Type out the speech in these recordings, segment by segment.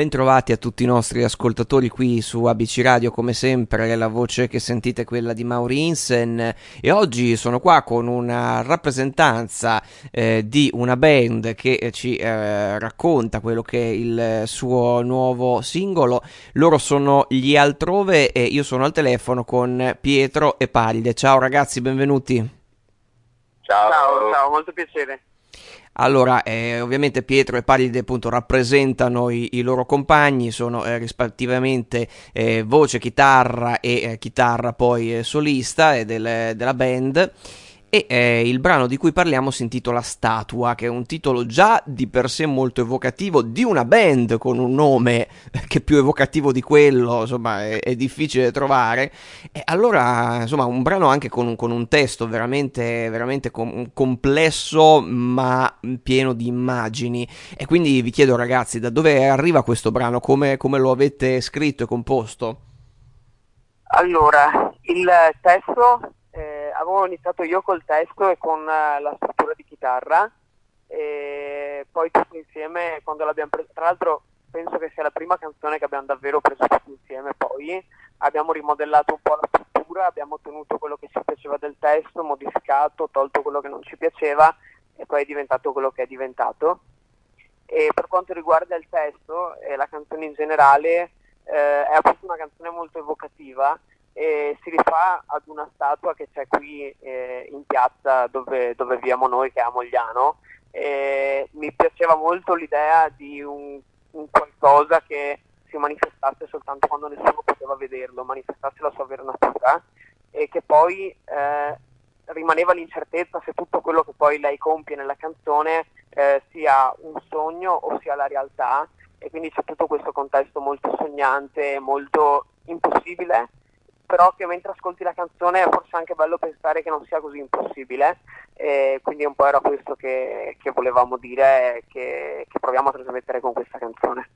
Bentrovati a tutti i nostri ascoltatori qui su ABC Radio, come sempre la voce che sentite è quella di Mauri Insen e oggi sono qua con una rappresentanza eh, di una band che ci eh, racconta quello che è il suo nuovo singolo. Loro sono gli Altrove e io sono al telefono con Pietro e Paglie. Ciao ragazzi, benvenuti. Ciao, ciao, ciao molto piacere. Allora, eh, ovviamente Pietro e Palide appunto rappresentano i, i loro compagni, sono eh, rispettivamente eh, voce, chitarra e eh, chitarra poi eh, solista eh, del, della band e eh, il brano di cui parliamo si intitola Statua, che è un titolo già di per sé molto evocativo di una band con un nome che più evocativo di quello, insomma, è, è difficile trovare. E allora, insomma, un brano anche con con un testo veramente, veramente com- complesso, ma pieno di immagini. E quindi vi chiedo, ragazzi, da dove arriva questo brano? Come, come lo avete scritto e composto? Allora, il testo avevo iniziato io col testo e con uh, la struttura di chitarra e poi tutto insieme quando l'abbiamo preso, tra l'altro penso che sia la prima canzone che abbiamo davvero preso tutti insieme poi, abbiamo rimodellato un po' la struttura, abbiamo tenuto quello che ci piaceva del testo, modificato, tolto quello che non ci piaceva e poi è diventato quello che è diventato. E per quanto riguarda il testo e la canzone in generale, eh, è appunto una canzone molto evocativa e si rifà ad una statua che c'è qui eh, in piazza dove, dove, viviamo noi, che è a Mogliano. E mi piaceva molto l'idea di un, un, qualcosa che si manifestasse soltanto quando nessuno poteva vederlo, manifestasse la sua vera natura e che poi eh, rimaneva l'incertezza se tutto quello che poi lei compie nella canzone eh, sia un sogno o sia la realtà e quindi c'è tutto questo contesto molto sognante, molto impossibile però che mentre ascolti la canzone è forse anche bello pensare che non sia così impossibile, e quindi un po' era questo che, che volevamo dire e che, che proviamo a trasmettere con questa canzone.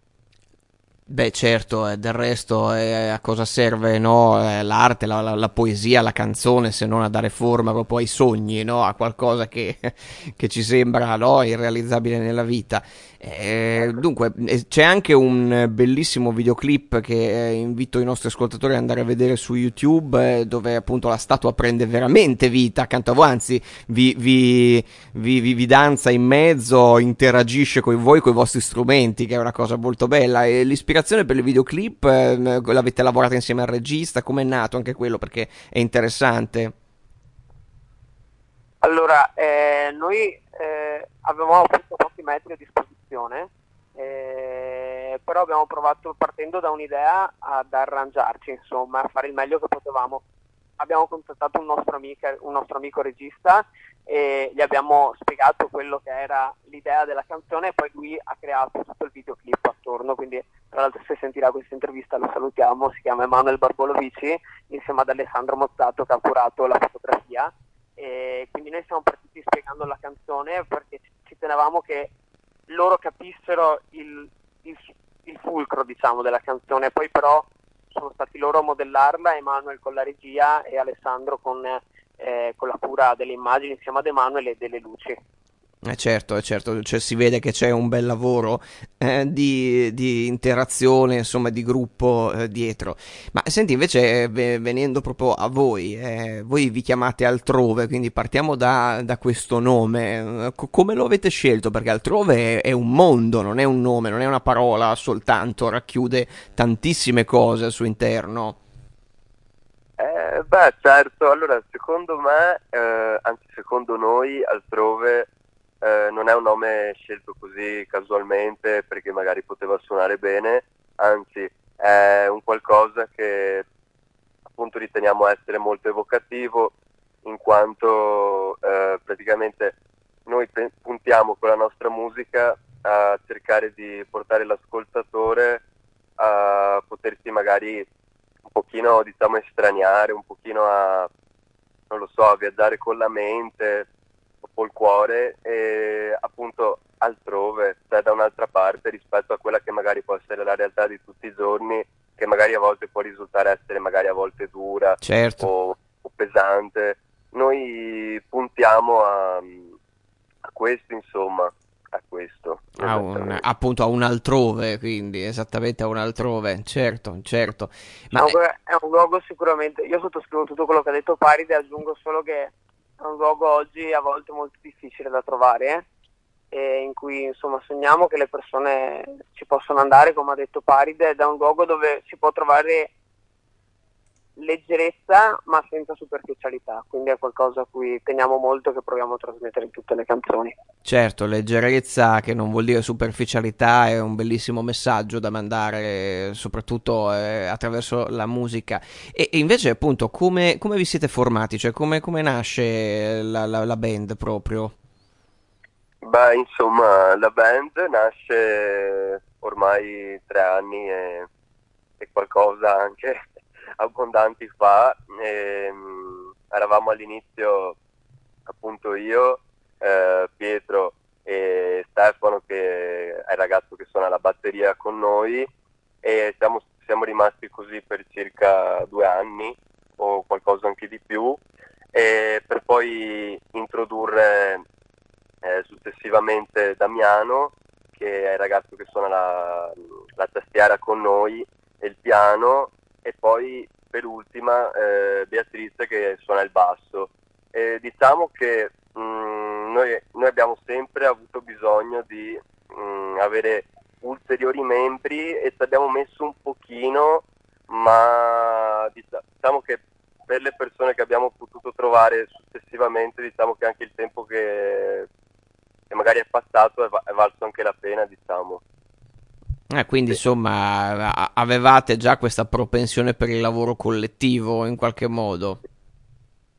Beh, certo, eh, del resto eh, a cosa serve no? eh, l'arte, la, la, la, poesia, la canzone, se non a dare forma proprio ai sogni, no? a qualcosa che, che ci sembra no? irrealizzabile nella vita. Eh, dunque, eh, c'è anche un bellissimo videoclip che eh, invito i nostri ascoltatori ad andare a vedere su YouTube, eh, dove appunto la statua prende veramente vita accanto a voi, anzi vi, vi, vi, vi danza in mezzo, interagisce con voi, con i vostri strumenti, che è una cosa molto bella. E l'ispirazione per il videoclip eh, l'avete lavorata insieme al regista, come è nato anche quello, perché è interessante. Allora, eh, noi avevamo appunto pochi metri a disposizione situazione, eh, però abbiamo provato partendo da un'idea ad arrangiarci, insomma, a fare il meglio che potevamo. Abbiamo contattato un nostro, amico, un nostro amico regista e gli abbiamo spiegato quello che era l'idea della canzone e poi lui ha creato tutto il videoclip attorno, quindi tra l'altro se sentirà questa intervista lo salutiamo, si chiama Emanuele Barbolovici insieme ad Alessandro Mozzato che ha curato la fotografia. E quindi noi siamo partiti spiegando la canzone perché ci tenevamo che loro capissero il, il, il fulcro diciamo, della canzone, poi però sono stati loro a modellarla, Emanuele con la regia e Alessandro con, eh, con la cura delle immagini insieme ad Emanuele e delle luci. Eh certo, eh certo, cioè si vede che c'è un bel lavoro eh, di, di, interazione, insomma, di gruppo eh, dietro. Ma senti, invece, eh, venendo proprio a voi, eh, voi vi chiamate altrove, quindi partiamo da, da questo nome. C- come lo avete scelto? Perché altrove è, è, un mondo, non è un nome, non è una parola soltanto, racchiude tantissime cose al suo interno. Eh, beh, certo, allora secondo me, anzi secondo noi, altrove eh, non è un nome scelto così casualmente perché magari poteva suonare bene, anzi è un qualcosa che appunto riteniamo essere molto evocativo in quanto eh, praticamente noi pe- puntiamo con la nostra musica a cercare di portare l'ascoltatore a potersi magari un pochino diciamo estraniare, un pochino a non lo so, a viaggiare con la mente, po' il cuore e appunto altrove, cioè da un'altra parte rispetto a quella che magari può essere la realtà di tutti i giorni, che magari a volte può risultare essere magari a volte dura certo. o, o, pesante. Noi puntiamo a, a questo, insomma, a questo. a un, appunto a un altrove, quindi esattamente a un altrove, certo, certo. Ma no, è un luogo sicuramente, io sottoscrivo tutto quello che ha detto Paride, aggiungo solo che è un luogo oggi a volte molto difficile da trovare, eh, in cui insomma sogniamo che le persone ci possano andare, come ha detto Paride, è un luogo dove si può trovare leggerezza ma senza superficialità, quindi è qualcosa a cui teniamo molto che proviamo a trasmettere in tutte le canzoni. Certo, leggerezza che non vuol dire superficialità è un bellissimo messaggio da mandare soprattutto eh, attraverso la musica e, e, invece appunto come, come, vi siete formati, cioè come, come nasce la, la, la band proprio? Beh, insomma, la band nasce ormai tre anni e, e qualcosa anche abbondanti fa. E, um, eravamo all'inizio appunto io, eh, Pietro e Stefano che è il ragazzo che suona la batteria con noi e siamo, siamo rimasti così per circa due anni o qualcosa anche di più per poi introdurre eh, successivamente Damiano che è il ragazzo che suona la, la tastiera con noi e il piano e poi per ultima eh, Beatrice che suona il basso. E diciamo che mh, mm, noi, noi, abbiamo sempre avuto bisogno di mh, mm, avere ulteriori membri e ci abbiamo messo un pochino, ma diciamo che per le persone che abbiamo potuto trovare successivamente, diciamo che anche il tempo che, che magari è passato è, è valso anche la pena, diciamo. Eh, quindi sì. insomma avevate già questa propensione per il lavoro collettivo in qualche modo.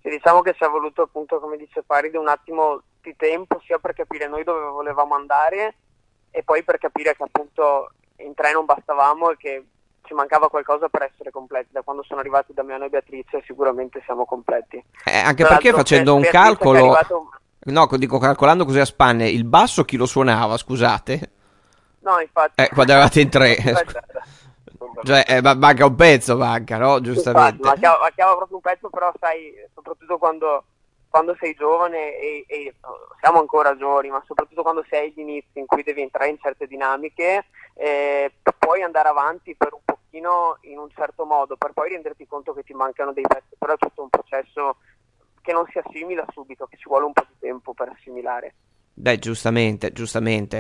Sì, diciamo che ci è voluto appunto, come dice Paride, un attimo di tempo sia per capire noi dove volevamo andare e poi per capire che appunto in tre non bastavamo e che ci mancava qualcosa per essere completi. Da quando sono arrivati Damiano e Beatrice sicuramente siamo completi. Eh, anche Tra perché facendo un calcolo... Arrivato... No, dico calcolando così a spanne, il basso chi lo suonava, scusate? No, infatti. Eh, quando eravate in tre. cioè, eh, manca un pezzo, manca, no? Giustamente. Infatti, mancava, mancava, proprio un pezzo, però sai, soprattutto quando, quando sei giovane e, e, siamo ancora giovani, ma soprattutto quando sei agli inizi in cui devi entrare in certe dinamiche, eh, puoi andare avanti per un pochino in un certo modo, per poi renderti conto che ti mancano dei pezzi, però è tutto un processo che non si assimila subito, che ci vuole un po' di tempo per assimilare. Beh, giustamente, giustamente,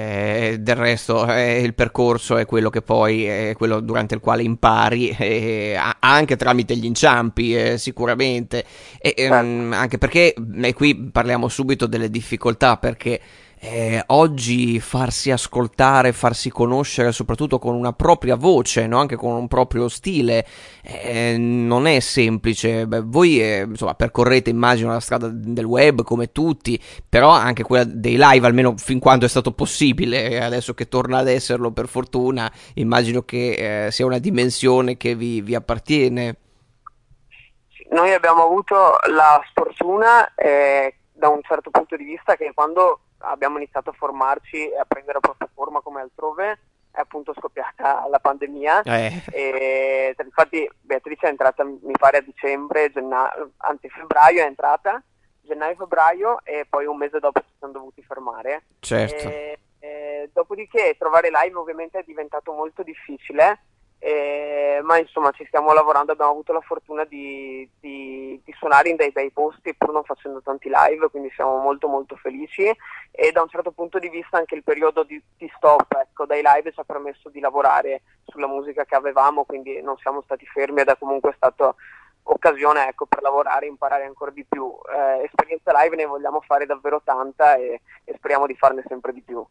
eh, del resto eh, il percorso è quello che poi è quello durante il quale impari, eh, anche tramite gli inciampi, eh, sicuramente, e, ehm, anche perché, e qui parliamo subito delle difficoltà, perché eh, oggi farsi ascoltare, farsi conoscere soprattutto con una propria voce, no? anche con un proprio stile, eh, non è semplice. Beh, voi eh, insomma, percorrete immagino la strada del web come tutti, però anche quella dei live, almeno fin quando è stato possibile, adesso che torna ad esserlo per fortuna, immagino che eh, sia una dimensione che vi, vi appartiene. Noi abbiamo avuto la sfortuna eh, da un certo punto di vista che quando abbiamo iniziato a formarci e a prendere propria forma come altrove è appunto scoppiata la pandemia eh. e infatti Beatrice è entrata mi pare a dicembre, gennaio, anzi febbraio è entrata gennaio-febbraio e poi un mese dopo ci siamo dovuti fermare certo. e, e, dopodiché trovare live ovviamente è diventato molto difficile eh, ma insomma ci stiamo lavorando, abbiamo avuto la fortuna di, di, di, suonare in dei bei posti pur non facendo tanti live, quindi siamo molto molto felici e da un certo punto di vista anche il periodo di, di stop ecco, dai live ci ha permesso di lavorare sulla musica che avevamo, quindi non siamo stati fermi ed è comunque stata occasione ecco, per lavorare e imparare ancora di più. Eh, esperienza live ne vogliamo fare davvero tanta e, e speriamo di farne sempre di più.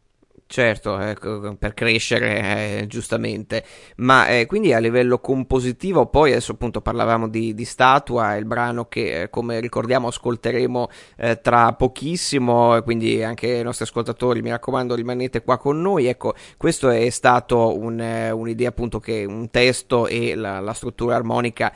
Certo, ecco, per crescere eh, giustamente, ma eh, quindi a livello compositivo poi adesso appunto parlavamo di, di Statua, il brano che eh, come ricordiamo ascolteremo eh, tra pochissimo, quindi anche i nostri ascoltatori mi raccomando rimanete qua con noi, ecco questo è stato un, eh, un'idea appunto che un testo e la, la struttura armonica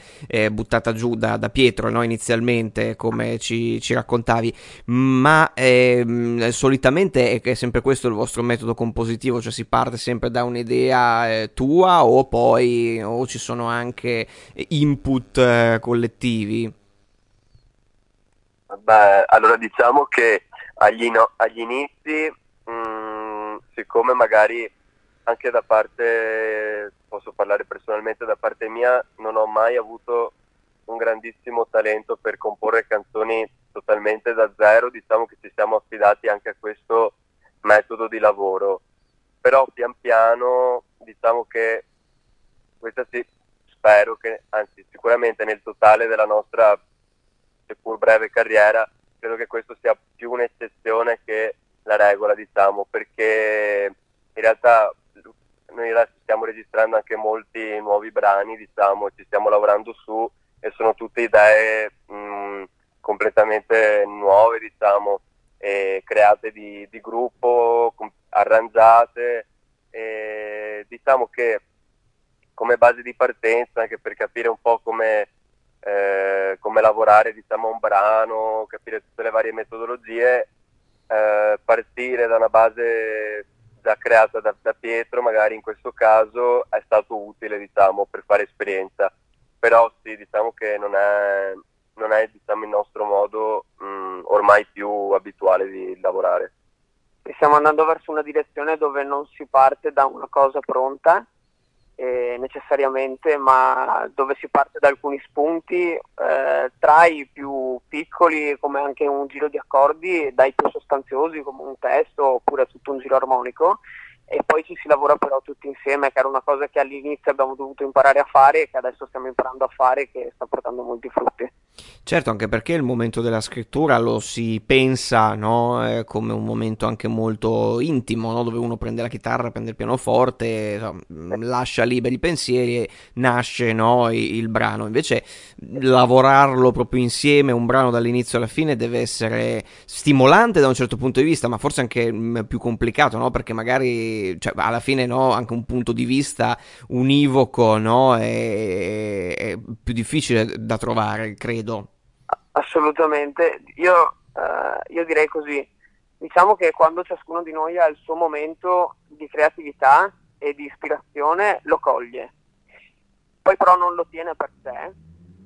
buttata giù da, da Pietro no? inizialmente come ci, ci raccontavi, ma ehm, solitamente è sempre questo il vostro metodo metodo compositivo, cioè si parte sempre da un'idea eh, tua o poi o ci sono anche input eh, collettivi? Beh, allora diciamo che agli, no, agli inizi mh, mm, siccome magari anche da parte, posso parlare personalmente da parte mia, non ho mai avuto un grandissimo talento per comporre canzoni totalmente da zero, diciamo che ci siamo affidati anche a questo metodo di lavoro. Però pian piano diciamo che questa sì, spero che, anzi sicuramente nel totale della nostra seppur breve carriera, credo che questo sia più un'eccezione che la regola, diciamo, perché in realtà noi stiamo registrando anche molti nuovi brani, diciamo, ci stiamo lavorando su e sono tutte idee mh, completamente nuove, diciamo, create di, di gruppo, com- arrangiate. E diciamo che come base di partenza, anche per capire un po' come, eh, come lavorare diciamo, un brano, capire tutte le varie metodologie, eh, partire da una base già creata da, da, Pietro, magari in questo caso, è stato utile diciamo, per fare esperienza. Però sì, diciamo che non è, non è diciamo, il nostro modo mh, ormai più abituale di lavorare. Stiamo andando verso una direzione dove non si parte da una cosa pronta eh, necessariamente, ma dove si parte da alcuni spunti, eh, tra i più piccoli come anche un giro di accordi, dai più sostanziosi come un testo oppure tutto un giro armonico e poi ci si lavora però tutti insieme, che era una cosa che all'inizio abbiamo dovuto imparare a fare e che adesso stiamo imparando a fare e che sta portando molti frutti. Certo, anche perché il momento della scrittura lo si pensa no? eh, come un momento anche molto intimo, no? dove uno prende la chitarra, prende il pianoforte, insomma, lascia liberi i pensieri e nasce no? il, il, brano. Invece lavorarlo proprio insieme, un brano dall'inizio alla fine, deve essere stimolante da un certo punto di vista, ma forse anche mh, mm, più complicato, perché magari cioè, alla fine anche un punto di vista univoco è, è più difficile da trovare, credo credo. Assolutamente, io, eh, io direi così, diciamo che quando ciascuno di noi ha il suo momento di creatività e di ispirazione lo coglie, poi però non lo tiene per sé,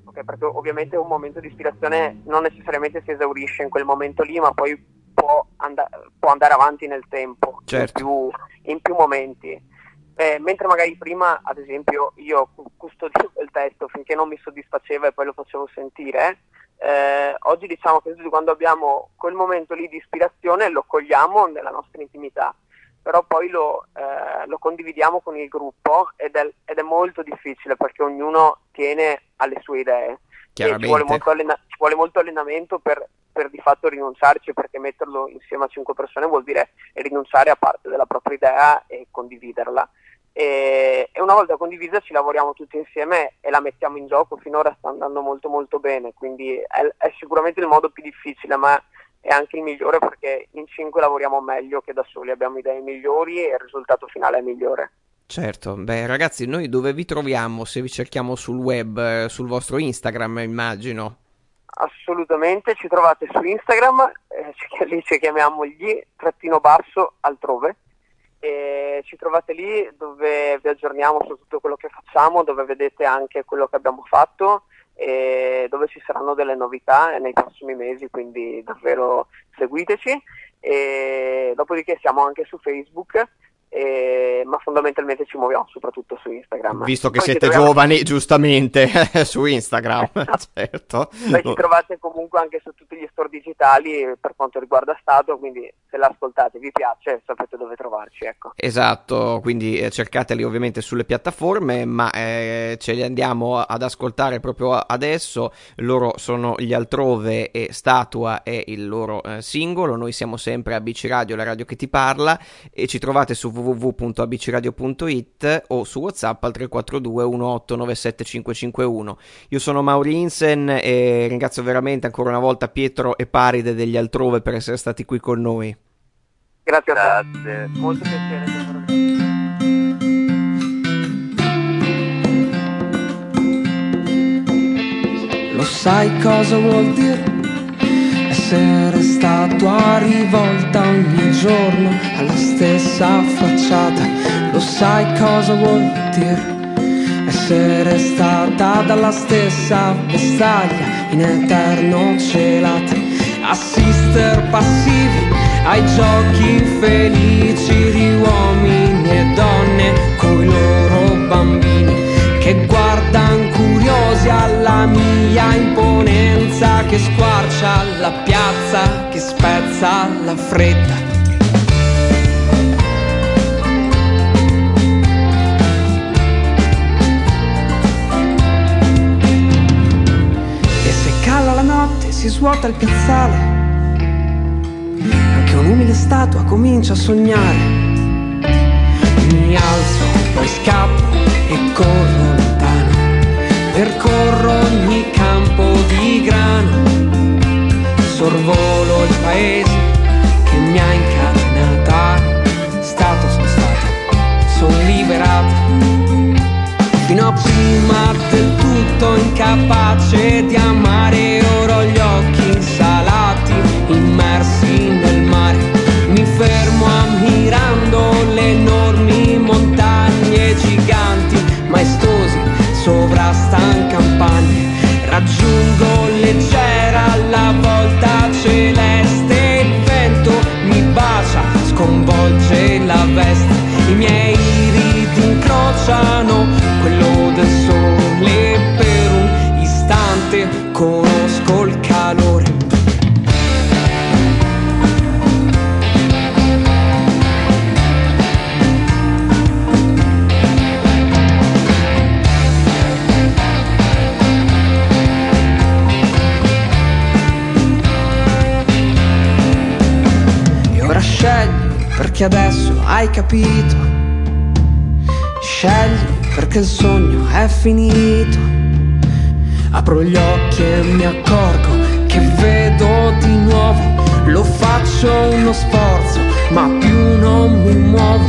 okay? perché ovviamente un momento di ispirazione non necessariamente si esaurisce in quel momento lì, ma poi può, and- può andare avanti nel tempo, certo. in, più, in più momenti. Eh, mentre magari prima, ad esempio, io custodivo il testo finché non mi soddisfaceva e poi lo facevo sentire, eh, oggi diciamo che quando abbiamo quel momento lì di ispirazione lo cogliamo nella nostra intimità, però poi lo, eh, lo condividiamo con il gruppo ed è, ed è, molto difficile perché ognuno tiene alle sue idee. Ci vuole, molto allena- ci vuole molto allenamento per, per di fatto rinunciarci perché metterlo insieme a cinque persone vuol dire rinunciare a parte della propria idea e condividerla. E, e, una volta condivisa ci lavoriamo tutti insieme e la mettiamo in gioco, finora sta andando molto molto bene, quindi è, è sicuramente il modo più difficile ma è anche il migliore perché in cinque lavoriamo meglio che da soli, abbiamo idee migliori e il risultato finale è migliore. Certo, beh ragazzi, noi dove vi troviamo se vi cerchiamo sul web, eh, sul vostro Instagram immagino? Assolutamente, ci trovate su Instagram, eh, lì ci chiamiamo gli trattino basso altrove e ci trovate lì dove vi aggiorniamo su tutto quello che facciamo, dove vedete anche quello che abbiamo fatto e dove ci saranno delle novità nei prossimi mesi, quindi davvero seguiteci. E dopodiché siamo anche su Facebook eh, ma fondamentalmente ci muoviamo soprattutto su Instagram. Visto che Poi siete troviamo... giovani, giustamente, su Instagram, certo. Poi ci trovate comunque anche su tutti gli store digitali per quanto riguarda Stato, quindi se l'ascoltate vi piace sapete dove trovarci. Ecco. Esatto, quindi eh, cercateli ovviamente sulle piattaforme, ma eh, ce li andiamo ad ascoltare proprio adesso. Loro sono gli altrove e Statua è il loro eh, singolo. Noi siamo sempre a BC Radio, la radio che ti parla, e ci trovate su www www.abcradio.it o su WhatsApp al 342 1897 551. Io sono Mauri Insen e ringrazio veramente ancora una volta Pietro e Paride degli Altrove per essere stati qui con noi. Grazie a te, molto piacere. Lo sai cosa vuol dire? essere statua rivolta ogni giorno alla stessa facciata Lo sai cosa vuol dire? Essere stata dalla stessa vestaglia in eterno celata Assister passivi ai giochi felici di uomini e donne coi loro bambini che guardano curiosi alla mia imponenza che squarcia la piazza, che spezza la fretta. E se cala la notte si svuota il piazzale, anche un'umile statua comincia a sognare. Mi alzo, poi scappo e corro percorro ogni campo di grano, sorvolo il paese che mi ha incatenata, stato sono stato, sono liberato, fino a prima del tutto incapace di amare, ora gli occhi perché adesso hai capito. Scegli perché il sogno è finito. Apro gli occhi e mi accorgo che vedo di nuovo. Lo faccio uno sforzo, ma più non mi muovo.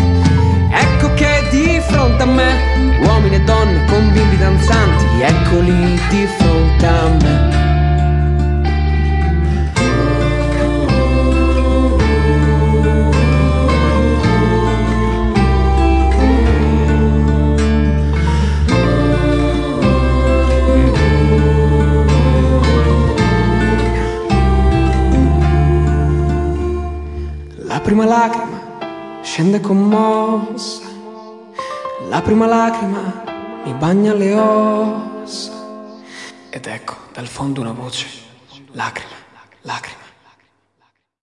Ecco che di fronte a me, uomini e donne con bimbi danzanti, eccoli di fronte a me. Lacrima scende commossa, la prima lacrima mi bagna le ossa. Ed ecco dal fondo una voce, lacrima, lacrima.